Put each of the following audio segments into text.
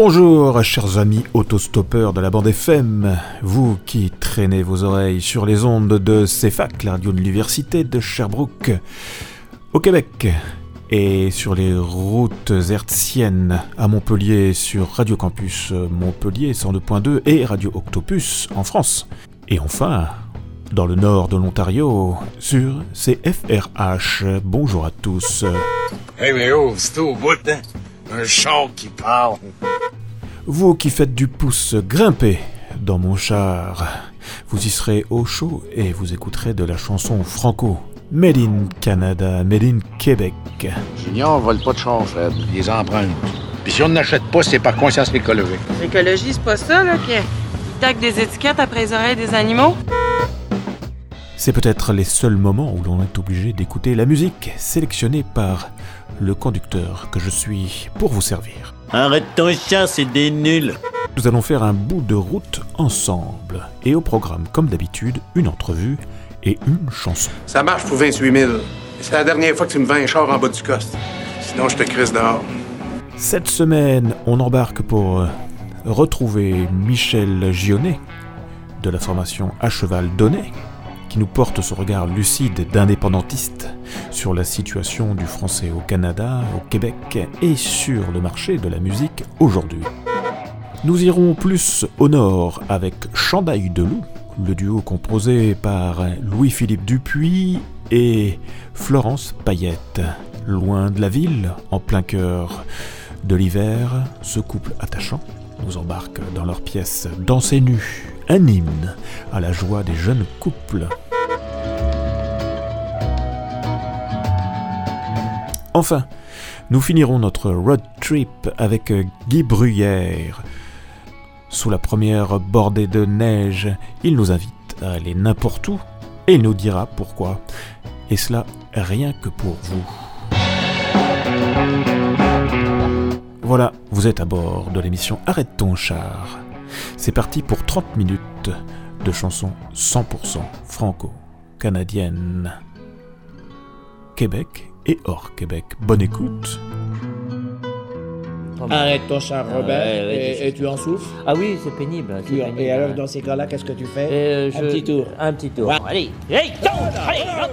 Bonjour, chers amis autostoppeurs de la bande FM, vous qui traînez vos oreilles sur les ondes de CEFAC, la radio de l'université de Sherbrooke, au Québec, et sur les routes hertziennes à Montpellier sur Radio Campus Montpellier 102.2 et Radio Octopus en France. Et enfin, dans le nord de l'Ontario, sur CFRH. Bonjour à tous. Hey mais oh, c'est hein? Un char qui parle. Vous qui faites du pouce grimper dans mon char, vous y serez au chaud et vous écouterez de la chanson franco. Made in Canada, Made in Québec. Junior vole pas de char, Fred. Il les emprunte. Puis si on n'achète pas, c'est par conscience écologique. L'écologie, c'est pas ça, là, qui tac des étiquettes après les oreilles des animaux? C'est peut-être les seuls moments où l'on est obligé d'écouter la musique sélectionnée par le conducteur que je suis pour vous servir. Arrête ton chat, c'est des nuls. Nous allons faire un bout de route ensemble. Et au programme, comme d'habitude, une entrevue et une chanson. Ça marche pour 28 000. C'est la dernière fois que tu me vends un char en bas du coste. Sinon, je te crisse dehors. Cette semaine, on embarque pour euh, retrouver Michel Gionnet de la formation À Cheval Donné, nous porte ce regard lucide d'indépendantiste sur la situation du français au Canada, au Québec et sur le marché de la musique aujourd'hui. Nous irons plus au nord avec Chandail de Loup, le duo composé par Louis-Philippe Dupuis et Florence Payette. Loin de la ville, en plein cœur de l'hiver, ce couple attachant nous embarque dans leur pièce Danser nu, un hymne à la joie des jeunes couples. Enfin, nous finirons notre road trip avec Guy Bruyère. Sous la première bordée de neige, il nous invite à aller n'importe où et il nous dira pourquoi. Et cela rien que pour vous. Voilà, vous êtes à bord de l'émission Arrête ton char. C'est parti pour 30 minutes de chansons 100% franco-canadiennes. Québec et hors Québec. Bonne écoute. Arrête ton char, Robert, Ouais, ouais, et, tu en souffles. Ah oui, c'est pénible. et alors, dans ces cas-là, qu'est-ce que tu fais? Euh, Un je- petit tour. Un petit tour. Ouais. Allez, hey, non, allez, hop.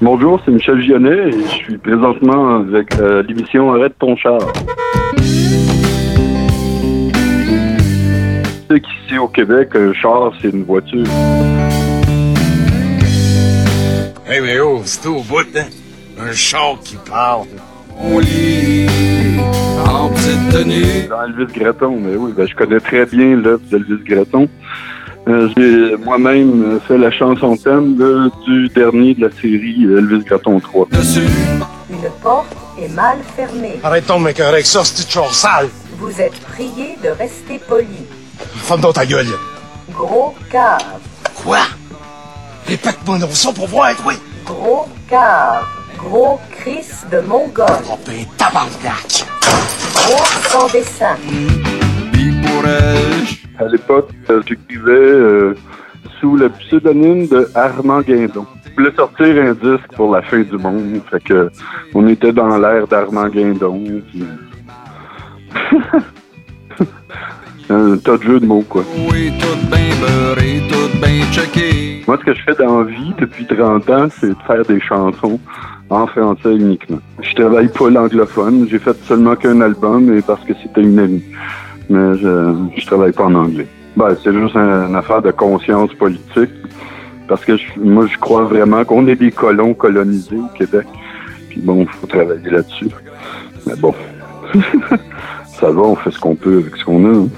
Bonjour, c'est Michel Gionnet et je suis présentement avec euh, l'émission Arrête ton char. Sais qu'ici au Québec, un char, c'est une voiture. Hey mais oh, c'est au bout, hein? Un char qui parle. Dans Elvis Gratton, mais oui, ben, je connais très bien l'œuvre d'Elvis Gratton. Euh, J'ai moi-même euh, fait la chanson thème du dernier de la série Elvis Gratton 3. Une porte est mal fermée. Arrêtons de m'écœurer avec ça, c'est char sale. Vous êtes prié de rester poli. Ferme donc ta gueule. Gros cave. Quoi? Répète-moi non ça pour voir, oui. Gros cave. Gros Chris de Mongol. Oh ben, tabarnak. Gros sans dessin. À l'époque, euh, j'écrivais euh, sous le pseudonyme de Armand Guindon. Je voulais sortir un disque pour la fin du monde, fait que on était dans l'ère d'Armand Guindon. puis- un tas de jeux de mots, quoi. Moi, ce que je fais dans la vie depuis 30 ans, c'est de faire des chansons en français uniquement. Je travaille pas l'anglophone. J'ai fait seulement qu'un album, et parce que c'était une amie. Mais je, je travaille pas en anglais. Ben, c'est juste un- une affaire de conscience politique. Parce que je- moi, je crois vraiment qu'on est des colons colonisés au Québec. Puis bon, il faut travailler là-dessus. Mais bon, ça va, on fait ce qu'on peut avec ce qu'on a. hein.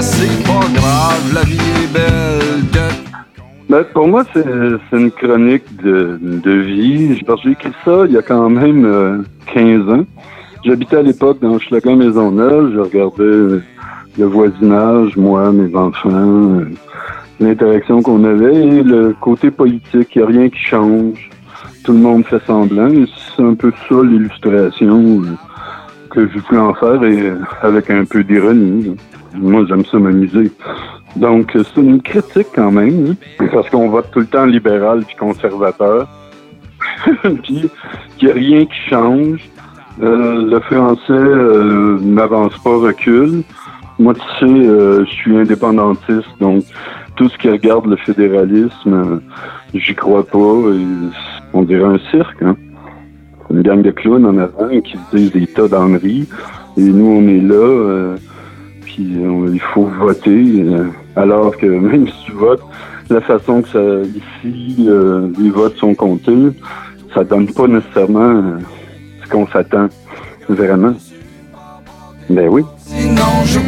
C'est pas grave, la vie est belle. Ben, pour moi, c'est une chronique de, de vie. J'ai écrit ça il y a quand même euh, 15 ans. J'habitais à l'époque dans Schlager Maisonneuve. Je regardais euh, le voisinage, moi, mes enfants, euh, l'interaction qu'on avait et le côté politique. Il n'y a rien qui change. Tout le monde fait semblant. C'est un peu ça l'illustration euh, que je voulais en faire et euh, avec un peu d'ironie. Moi, j'aime ça m'amuser. Donc, c'est une critique quand même, hein, parce qu'on vote tout le temps libéral puis conservateur. puis qu'il n'y a rien qui change. Euh, le français euh, n'avance pas, recule. Moi, tu sais, euh, je suis indépendantiste, donc tout ce qui regarde le fédéralisme, euh, j'y crois pas. On dirait un cirque, hein? Une gang de clowns en avant qui se disent des tas d'enneries. Et nous, on est là, euh, puis euh, il faut voter. euh, alors que même si tu votes, la façon que ça, ici, euh, les votes sont comptés, ça donne pas nécessairement euh, ce qu'on s'attend vraiment. Ben oui. Sinon, je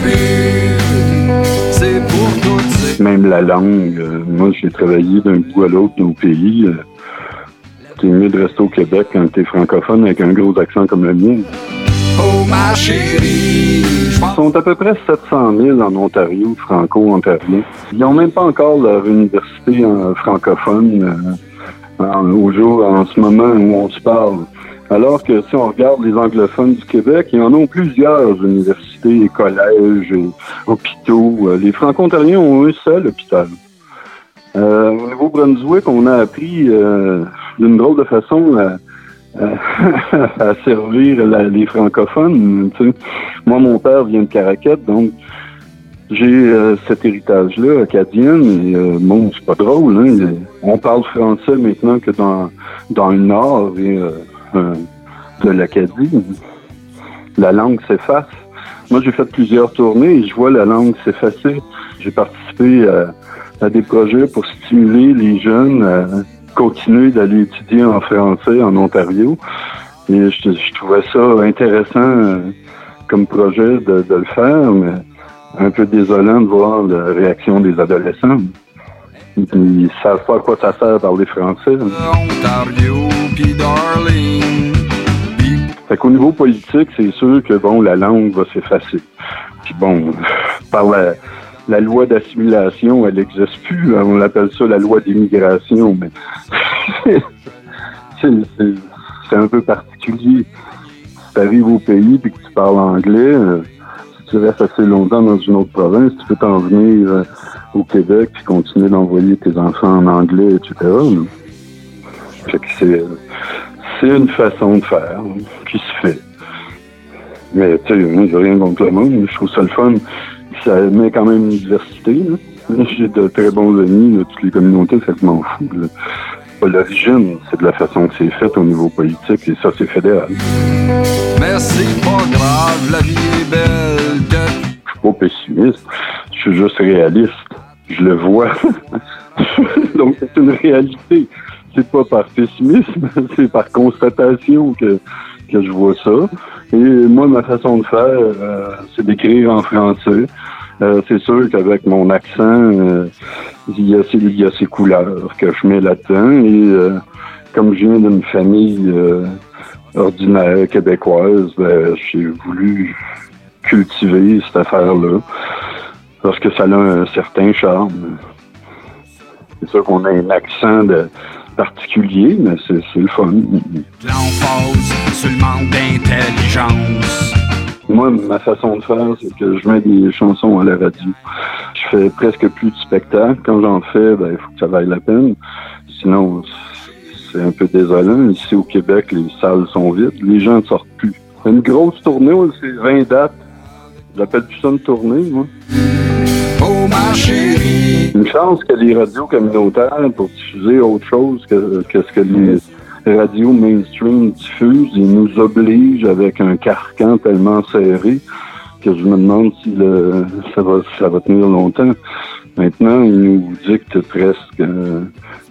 C'est pour. Même la langue. euh, moi, j'ai travaillé d'un bout à l'autre de nos pays. T'es mieux de rester au Québec quand t'es francophone avec un gros accent comme le mien. Oh, ma chérie, Ils sont à peu près 700 000 en Ontario, franco-ontariens. Ils n'ont même pas encore leur université euh, francophone euh, en- au jour, en ce moment où on se parle. Alors que si on regarde les anglophones du Québec, ils en ont plusieurs universités, collèges, et hôpitaux. Euh, Les franco-ontariens ont un seul hôpital. Euh, au Nouveau-Brunswick, on a appris euh, d'une drôle de façon à, à- à servir la- les francophones. Moi, mon père vient de Caracat, donc j'ai euh, cet héritage-là acadien. Et euh, bon, c'est pas drôle. Hein? On parle français maintenant que dans, dans le nord et, euh, euh, de l'Acadie. La langue s'efface. Moi, j'ai fait plusieurs tournées et je vois la langue s'effacer. J'ai participé à, à des projets pour stimuler les jeunes à continuer d'aller étudier en français en Ontario. Et je, je trouvais ça intéressant euh, comme projet de, de le faire, mais un peu désolant de voir la réaction des adolescents. Ils savent pas à quoi ça sert parler français. Ontario, Darling. Fait qu'au niveau politique, c'est sûr que bon, la langue va s'effacer. Puis bon, par la, la loi d'assimilation, elle n'existe plus. hein. On appelle ça la loi d'immigration, mais c'est un peu particulier. Si tu arrives au pays et que tu parles anglais, euh, si tu restes assez longtemps dans une autre province, tu peux t'en venir euh, au Québec puis continuer d'envoyer tes enfants en anglais, etc. c'est une façon de faire hein, qui se fait. Mais tu sais, moi, j'ai rien contre le monde. Je trouve ça le fun. Ça met quand même une diversité. là. J'ai de très bons amis de toutes les communautés, ça je m'en fous. là. Pas l'origine, c'est de la façon que c'est fait au niveau politique, et ça, c'est fédéral. C'est pas grave, la vie est belle. Je suis pas pessimiste, je suis juste réaliste. Je le vois. Donc, c'est une réalité. C'est pas par pessimisme, c'est par constatation que, que je vois ça. Et moi, ma façon de faire, euh, c'est d'écrire en français. Euh, c'est sûr qu'avec mon accent, euh, il, y a ces, il y a ces couleurs que je mets là-dedans. Et comme je viens d'une famille ordinaire québécoise, ben, j'ai voulu cultiver cette affaire-là parce que ça a un certain charme. C'est sûr qu'on a un accent de- particulier, mais c'est le fun. L'emphase sur le manque d'intelligence. Moi, ma façon de faire, c'est que je mets des chansons à la radio. Je fais presque plus de spectacles. Quand j'en fais, ben, il faut que ça vaille la peine. Sinon, c'est un peu désolant. Ici, au Québec, les salles sont vides. Les gens ne sortent plus. Une grosse tournée, c'est 20 dates. J'appelle plus ça une tournée, moi. Oh, ma chérie. Une chance que les radios communautaires, pour diffuser autre chose que, que ce que les radios mainstream diffusent, ils nous obligent avec un carcan tellement serré que je me demande si le, ça, va, ça va tenir longtemps. Maintenant, ils nous dictent presque, euh,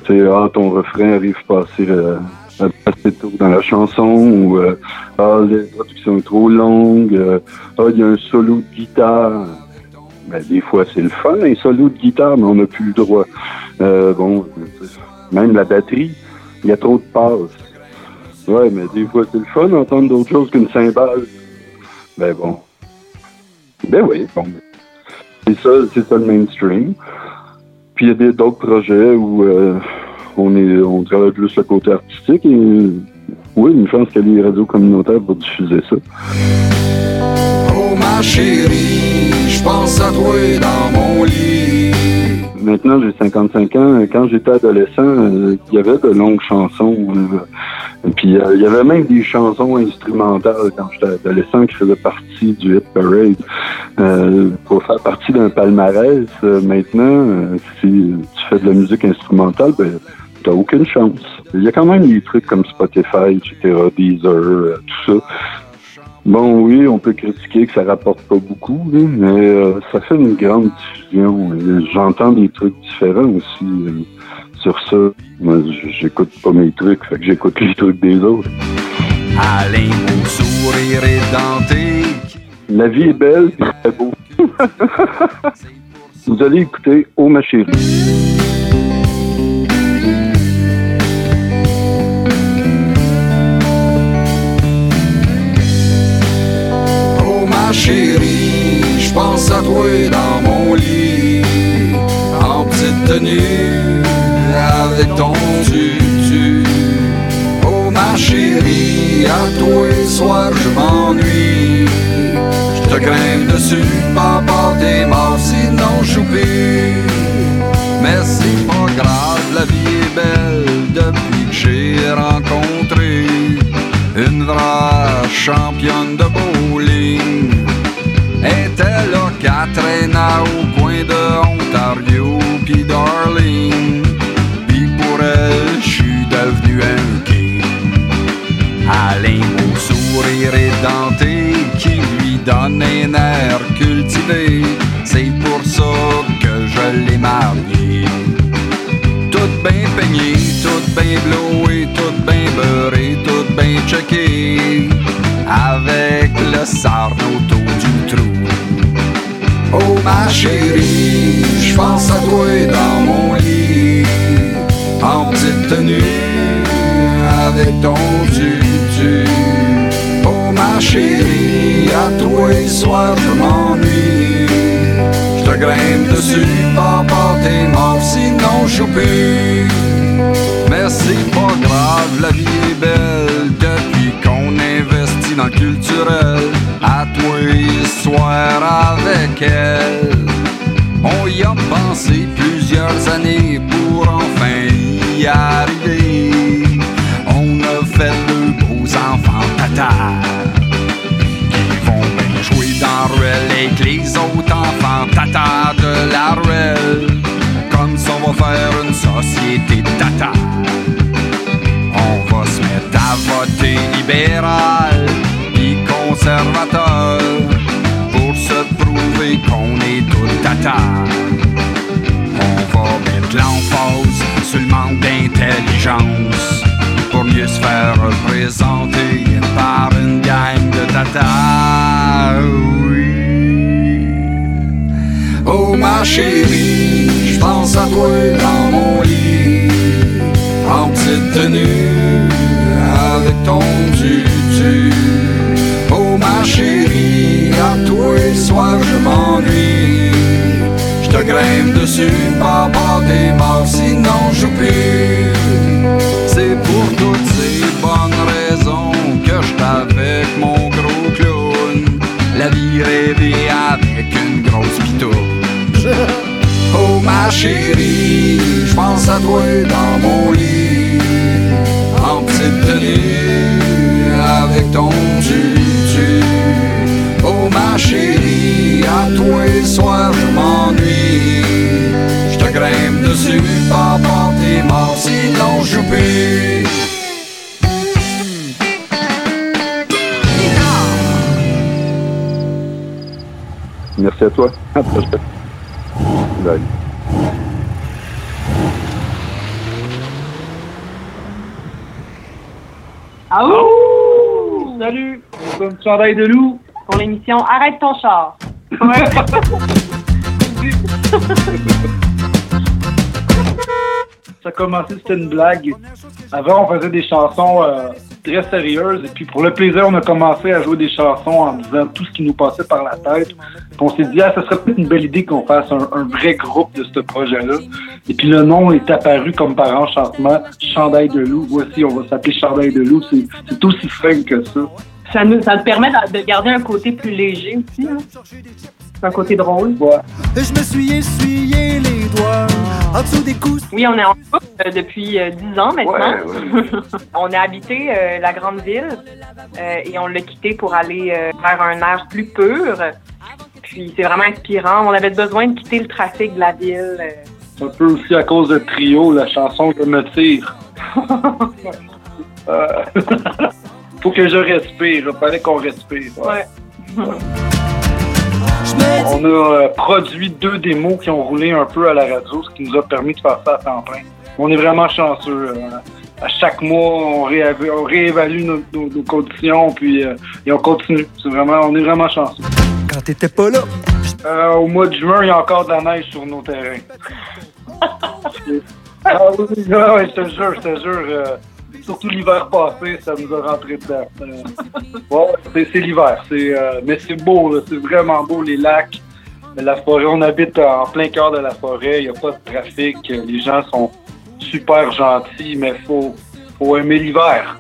tu sais, ah, ton refrain arrive pas assez, euh, assez tôt dans la chanson, ou euh, ah, l'introduction est trop longue, euh, ah, il y a un solo de guitare. Ben, des fois, c'est le fun, un solo de guitare, mais on n'a plus le droit. Euh, bon, même la batterie, il y a trop de passes. Ouais, mais des fois, c'est le fun d'entendre d'autres choses qu'une cymbale. Ben bon. Ben oui, bon. C'est ça, c'est ça le mainstream. Puis il y a d'autres projets où euh, on est on travaille plus le côté artistique et oui, une chance que les radios communautaires vont diffuser ça. Oh, ma chérie. Je pense à toi dans mon lit. maintenant j'ai 55 ans. Quand j'étais adolescent, euh, il y avait de longues chansons. euh, puis euh, il y avait même des chansons instrumentales quand j'étais adolescent qui faisaient partie du Hit Parade. Pour faire partie d'un palmarès, maintenant, si tu fais de la musique instrumentale, ben t'as aucune chance. Il y a quand même des trucs comme Spotify, etc., Deezer, euh, tout ça. Bon, oui, on peut critiquer que ça rapporte pas beaucoup, mais euh, ça fait une grande diffusion. J'entends des trucs différents aussi euh, sur ça. Moi, j'écoute pas mes trucs, fait que j'écoute les trucs des autres. Alain, beau sourire. La vie est belle, c'est beau. Vous allez écouter Oh ma chérie. À toi dans mon lit, en petite tenue, avec ton tutu. Oh ma chérie, à toi soir je m'ennuie. Je te grimpe dessus, papa, t'es mort, sinon j'oublie. Mais c'est pas grave, la vie est belle depuis que j'ai rencontré une vraie championne de bowling. Traîner au coin de Ontario pis Darling. Pis pour elle, j'suis devenu un king. Alain, beau sourire édenté qui lui donne un air cultivé. C'est pour ça que je l'ai marié. Tout bien peigné, tout bien blowé, tout bien beurré, tout bien checké. Ma chérie, je pense à toi dans mon lit. En petite tenue, avec ton tutu. Oh ma chérie, à toi le soir je m'ennuie. Je te grimpe dessus, papa, t'es mort, sinon j'oublie. Mais c'est pas grave, la vie est belle dans le culturel. À toi le soir avec elle. On y a pensé plusieurs années pour enfin y arriver. On a fait de beaux enfants tata qui vont bien jouer dans ruelle avec les autres enfants tata de la ruelle. Comme ça, on va faire une société tata. On va se mettre à voter libéral pour mieux se faire représenter par une gang de tata. Oui. Oh ma chérie, je pense à toi dans mon lit, en petite tenue, avec ton tutu. Oh ma chérie, à toi le soir je m'ennuie. Je te grimpe dessus, papa, t'es mort, sinon j'oublie. C'est pour toutes ces bonnes raisons que je avec mon gros clown. La vie rêvée avec une grosse pitoune. Oh ma chérie, je pense à toi dans mon lit. En petite tenue, avec ton tutu. Oh ma chérie, à toi le soir je m'ennuie. Je te grimpe dessus, papa, t'es mort, Merci à toi. À la prochaine. Bye. Ah ouh! Salut! Comme chandail de loup. Pour l'émission Arrête ton char. Ça a commencé, c'était une blague. Avant, on faisait des chansons euh, très sérieuses. Et puis, pour le plaisir, on a commencé à jouer des chansons en disant tout ce qui nous passait par la tête. Puis on s'est dit, ah, ça serait peut-être une belle idée qu'on fasse un, un vrai groupe de ce projet-là. Et puis, le nom est apparu comme par enchantement, Chandail de loup. Voici, on va s'appeler Chandail de loup. C'est aussi simple que ça. Ça nous, ça nous permet de, de garder un côté plus léger aussi. Hein? Un côté drôle. Ouais. Je me suis essuyé les doigts Oui, on est en couple euh, depuis euh, 10 ans maintenant. on a habité euh, la grande ville euh, et on l'a quitté pour aller euh, vers un air plus pur. Puis c'est vraiment inspirant. On avait besoin de quitter le trafic de la ville. euh. C'est un peu aussi à cause de Trio, la chanson Je me tire. Euh, Faut que je respire. Il fallait qu'on respire. Ouais. On a euh, produit deux démos qui ont roulé un peu à la radio, ce qui nous a permis de faire ça à temps plein. On est vraiment chanceux. euh, à chaque mois, on, rééva- on réévalue nos, nos- nos conditions, puis euh, et on continue. C'est vraiment, on est vraiment chanceux. Quand t'étais pas là. Euh, au mois de juin, il y a encore de la neige sur nos terrains. ah oui, je te jure, je te jure. euh, surtout l'hiver passé, ça nous a rentré dedans. Euh, ouais, c'est, l'hiver. C'est, euh, mais c'est beau, c'est vraiment beau, les lacs, la forêt. On habite en plein cœur de la forêt, il n'y a pas de trafic, les gens sont super gentils, mais faut, faut aimer l'hiver.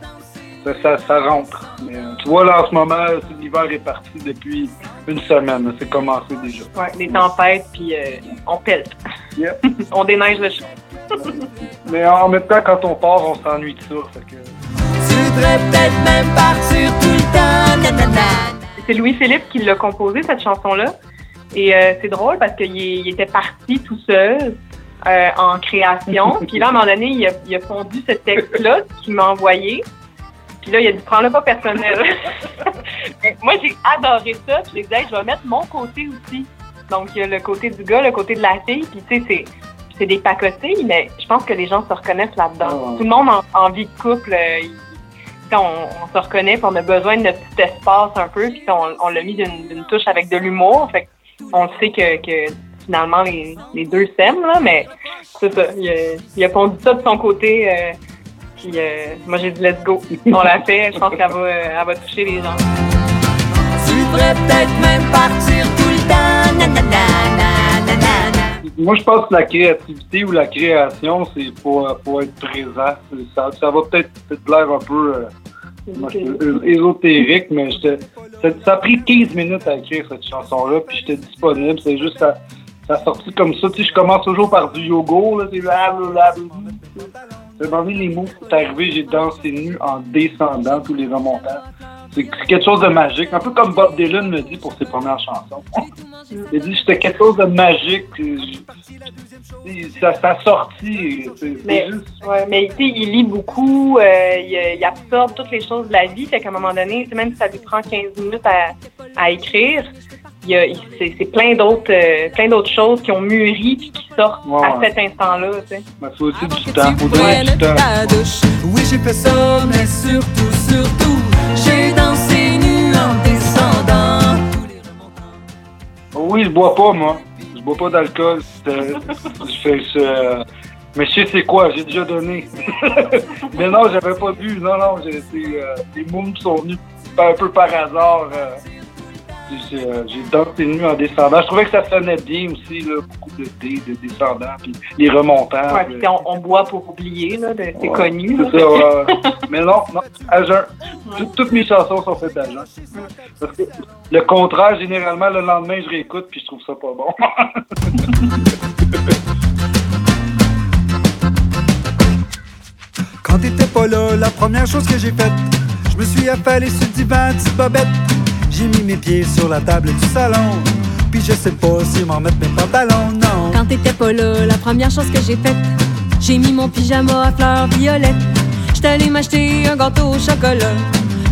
Ça, ça rentre. Mais, euh, tu vois, là, en ce moment, l'hiver est parti depuis une semaine. C'est commencé déjà. Ouais, des tempêtes, puis euh, on pèle. on déneige le champ. Mais en même temps, quand on part, on s'ennuie de ça. fait que- Tu devrais peut-être même partir tout le temps. nanana. C'est Louis-Philippe qui l'a composé, cette chanson-là. Et euh, c'est drôle parce qu'il était parti tout seul euh, en création. Puis là, à un moment donné, il a, il a fondu ce texte-là qu'il m'a envoyé. Puis là, il a dit, prends-le pas personnel. Moi, j'ai adoré ça. Puis j'ai dit, Hey, je vais mettre mon côté aussi. Donc, il y a le côté du gars, le côté de la fille. Puis tu sais, c'est... C'est des pacotilles, mais je pense que les gens se reconnaissent là-dedans. Tout le monde en, en vie de couple, euh, il- on, on se reconnaît, puis on a besoin de notre petit espace un peu, puis on, on l'a mis d'une d'une touche avec de l'humour. Fait on sait que, que finalement les, les deux s'aiment, là, mais c'est ça. Il a, il a pondu ça de son côté, euh, puis euh, moi j'ai dit let's go. On l'a fait, je pense qu'elle va, euh, elle va toucher les gens. Tu devrais peut-être même partir tout le temps. nanana, nanana. Moi, je pense que la créativité ou la création, c'est pour, pour être présent. Ça, ça va peut-être peut-être l'air un peu euh, moi, je- euh, ésotérique, mais j'étais- ça, ça a pris 15 minutes à écrire cette chanson-là, puis j'étais disponible. C'est juste, ça, ça a sorti comme ça. Tu sais, je commence toujours par du yoga, là, c'est C'est dans les mots, c'est arrivé, j'ai dansé nu en descendant tous les remontants. C'est quelque chose de magique, un peu comme Bob Dylan me dit pour ses premières chansons. Il dit c'était quelque chose de magique. Ça, ça a sorti. c'est- c'est Mais, ouais, il lit beaucoup, euh, il, il absorbe toutes les choses de la vie, fait qu'à un moment donné, même si ça lui prend 15 minutes à, à écrire, c'est c'est plein d'autres euh, plein d'autres choses qui ont mûri puis qui sortent Ouais, à cet instant-là. tu sais. Il faut aussi du temps. Faut donner du temps. Oui, j'ai fait ça, mais surtout, surtout, j'ai dansé nu en descendant. Oui, je bois pas, moi. Je bois pas d'alcool. C'est- Je fais ce. Mais je sais c'est quoi, j'ai déjà donné. Mais non, j'avais pas bu. Non, non, j'ai c'est, euh, les mômes sont venus un peu par hasard. euh, j'ai euh, j'ai dansé nu en descendant. Je trouvais que ça sonnait bien aussi, là, beaucoup de dés, de descendants, puis les remontants. Ouais, puis- puis on, on boit pour oublier, là, c'est Ouais, connu. c'est là. ça, ouais. Mais non, non, à jeun. Tout- Toutes mes chansons sont faites à jeun. Parce que le contraire, généralement, le lendemain, je réécoute puis je trouve ça pas bon. Quand t'étais pas là, la première chose que j'ai faite, je me suis affalé sur le divan, petite bobette. J'ai mis mes pieds sur la table du salon. Puis je sais pas si m'en mettre mes pantalons, non. Quand t'étais pas là, la première chose que j'ai faite, j'ai mis mon pyjama à fleurs violettes. J'étais allé m'acheter un gâteau au chocolat.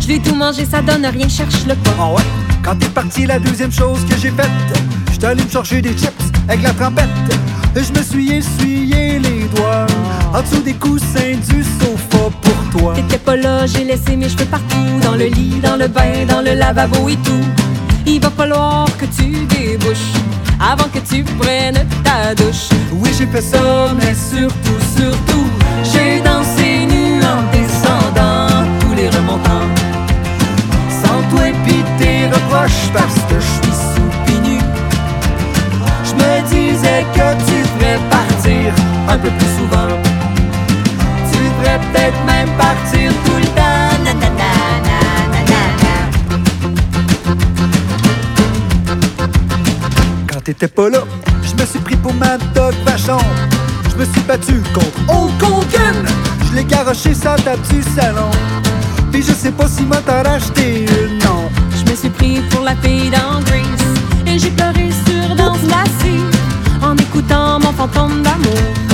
Je l'ai tout mangé, ça donne rien, cherche le pas. Ah ouais? Quand t'es parti, la deuxième chose que j'ai faite, j'étais allé me chercher des chips avec la trempette. Et je me suis essuyé les doigts en dessous des coussins du sofa pour toi. T'étais pas là, j'ai laissé mes cheveux partout, dans le lit, dans le bain, dans le lavabo et tout. Il va falloir que tu débouches avant que tu prennes ta douche. Oui, j'ai fait ça, mais surtout, surtout, J'ai dansé nu en descendant tous les remontants. sans toi pis tes reproches parce que je suis sous. Je me disais que tu un peu plus souvent. Tu devrais peut-être même partir tout le temps. Quand t'étais pas là, je me suis pris pour ma dog vachon. Je me suis battu contre Hulk Hogan. Je l'ai garoché sa table du salon. Puis je sais pas si m'a t'en racheté une, non. Je me suis pris pour la fille dans Et j'ai pleuré sur Danse Lassie En écoutant mon fantôme d'amour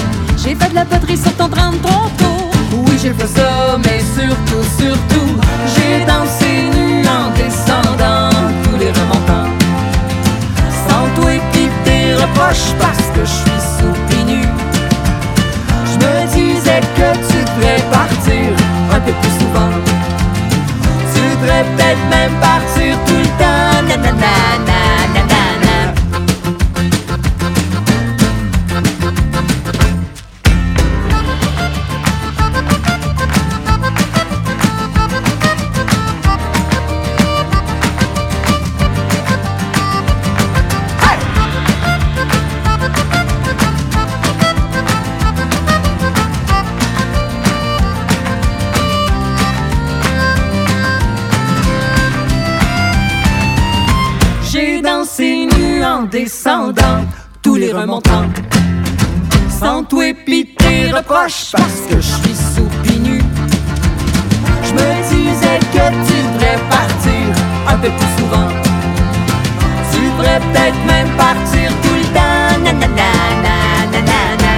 J'ai fait de la poterie sur ton 33 tours Oui j'ai fait ça mais surtout surtout J'ai dansé nu en descendant tous les remontants. Sans toi et tes reproches parce que je suis sous pis nu Je me disais que tu devrais partir un peu plus souvent. Tu devrais peut-être même partir en descendant tous les remontants Sans pis tes reproches parce que je suis sous pis nu Je me disais que tu devrais partir un peu plus souvent Tu devrais peut-être même partir tout le temps na, na, na, na, na, na, na.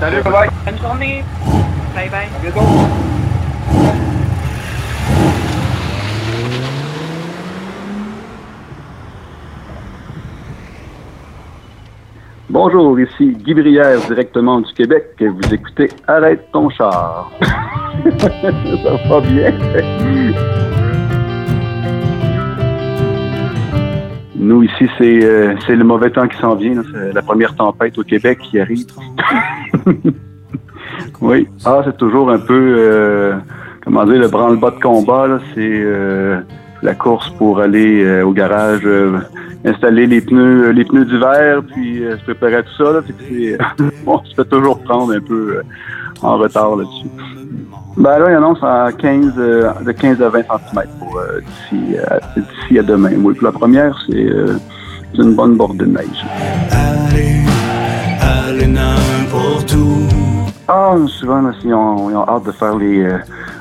Salut, bye bye. Bonne journée. Bye bye. Bonjour, ici Guy Brière, directement du Québec, vous écoutez Arrête ton char. Ça va bien? Nous, ici, c'est euh, c'est le mauvais temps qui s'en vient. C'est la première tempête au Québec qui arrive. oui. Ah, c'est toujours un peu, euh, comment dire, le branle-bas de combat. C'est euh, la course pour aller au garage, installer les pneus, euh, les pneus d'hiver, puis euh, se préparer à tout ça. Là, c'est- on se fait toujours prendre un peu euh, en retard là-dessus. Ben là, il annonce à 15, euh, de 15 à 20 cm pour euh, d'ici à, d'ici à demain. Oui, pour la première, c'est une bonne bordée de neige. Aller n'importe où. Ah, souvent, là, ils, ont, ils ont hâte de faire les,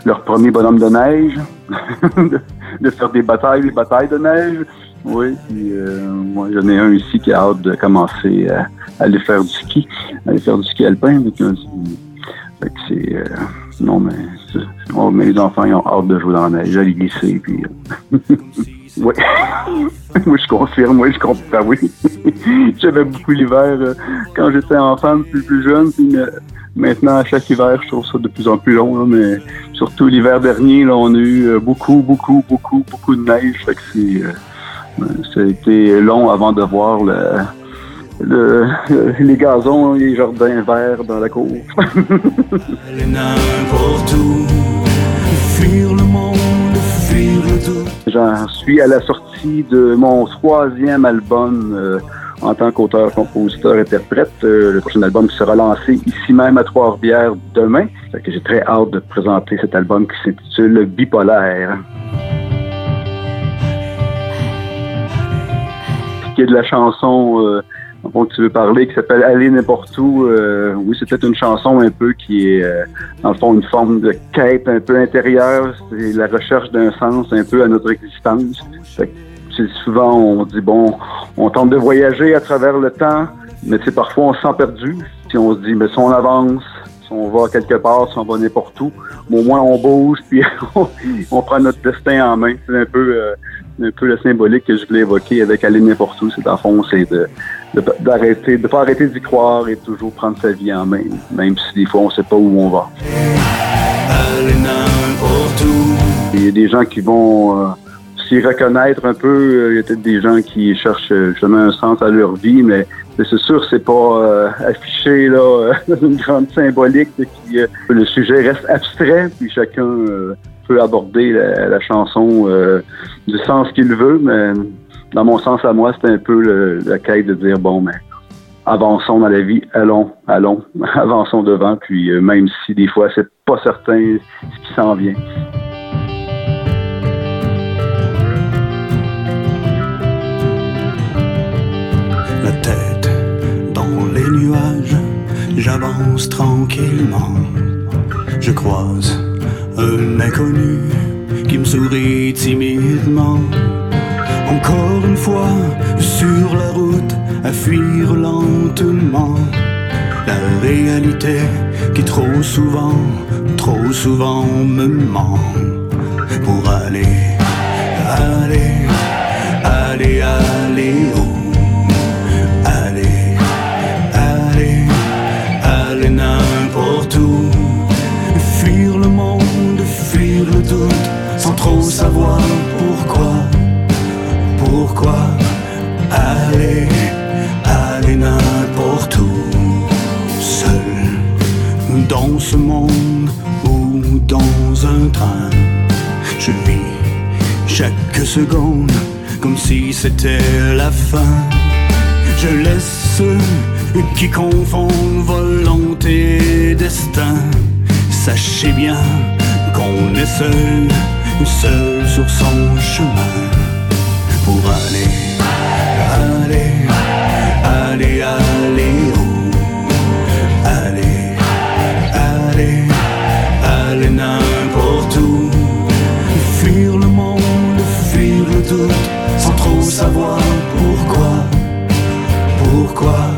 leur premier bonhomme de neige, de, de faire des batailles, des batailles de neige. Oui, puis euh, moi, j'en ai un ici qui a hâte de commencer à, à aller faire du ski, aller faire du ski alpin. Donc, fait que c'est... euh, non, mais, oh, mes enfants, ils ont hâte de jouer dans la neige, aller glisser, puis... euh, oui. oui, je confirme, oui, je. Ben oui. J'avais beaucoup l'hiver euh, quand j'étais enfant, plus, plus jeune. Puis, euh, maintenant, à chaque hiver, je trouve ça de plus en plus long. là, mais surtout l'hiver dernier, là, on a eu beaucoup, beaucoup, beaucoup, beaucoup de neige. Fait que c'est, ça a été long avant de voir le, le- les gazons, les jardins verts dans la cour. J'en suis à la sortie de mon troisième album euh, en tant qu'auteur, compositeur, interprète. Euh, le prochain album qui sera lancé ici même à Trois-Rivières demain. J'ai très hâte de présenter cet album qui s'intitule Bipolaire. Qui est de la chanson euh, dont tu veux parler, qui s'appelle Aller n'importe où. Euh, oui, c'est peut-être une chanson un peu qui est, euh, dans le fond, une forme de quête un peu intérieure. C'est la recherche d'un sens un peu à notre existence. Fait souvent, on dit, bon, on tente de voyager à travers le temps, mais c'est parfois, on se sent perdu. Puis on se dit, mais si on avance, si on va quelque part, si on va n'importe où, au moins on bouge, puis on, on prend notre destin en main. C'est un peu, euh, un peu le symbolique que je voulais évoquer avec aller n'importe où. C'est dans fond, c'est de d'arrêter, de pas arrêter d'y croire et toujours prendre sa vie en main, même si des fois on sait pas où on va. Il y a des gens qui vont euh, s'y reconnaître un peu. euh, Il y a peut-être des gens qui cherchent euh, justement un sens à leur vie, mais c'est sûr c'est pas affiché là dans une grande symbolique le sujet reste abstrait, puis chacun peut aborder la, chanson euh, du sens qu'il veut, mais dans mon sens à moi, c'est un peu le, la quête de dire bon, mais avançons dans la vie, allons, allons, avançons devant, puis euh, même si des fois c'est pas certain ce qui s'en vient. La tête dans les nuages, j'avance tranquillement, je croise un inconnu qui me sourit timidement. Encore une fois, sur la route, à fuir lentement. La réalité qui trop souvent, trop souvent me ment. Pour aller, aller, aller, aller comme si c'était la fin. Je laisse ceux qui confondent volonté et destin. Sachez bien qu'on est seul, seul sur son chemin pour aller, Pourquoi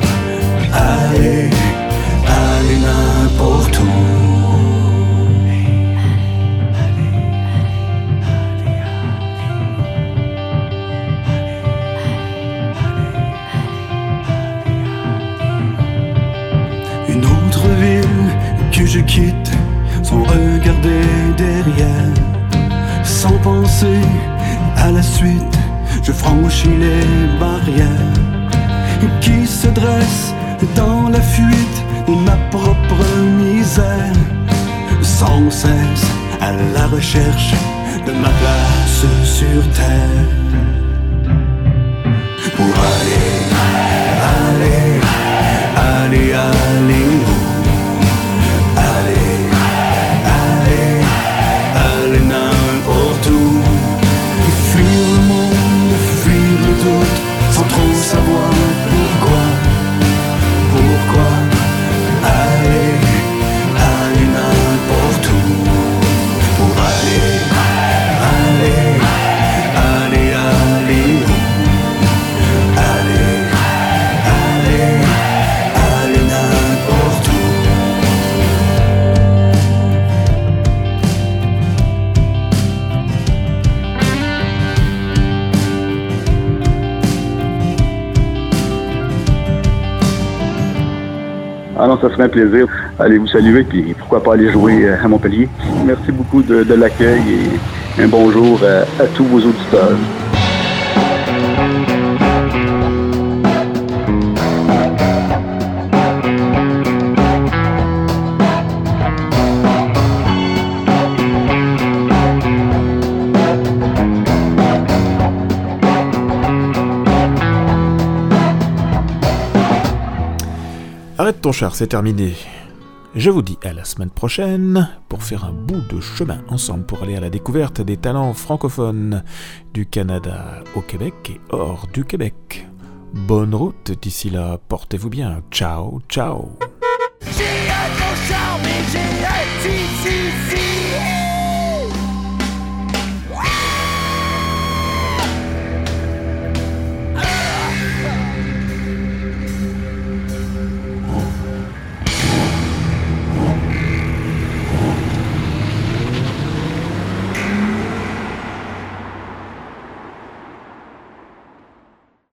dans la fuite de ma propre misère. Sans cesse à la recherche de ma place sur terre. Serait un plaisir. Allez vous saluer, puis pourquoi pas aller jouer euh, à Montpellier. Merci beaucoup de, l'accueil et un bonjour à, à tous vos auditeurs. Ton char, c'est terminé. Je vous dis à la semaine prochaine pour faire un bout de chemin ensemble pour aller à la découverte des talents francophones du Canada au Québec et hors du Québec. Bonne route d'ici là, portez-vous bien. Ciao, ciao.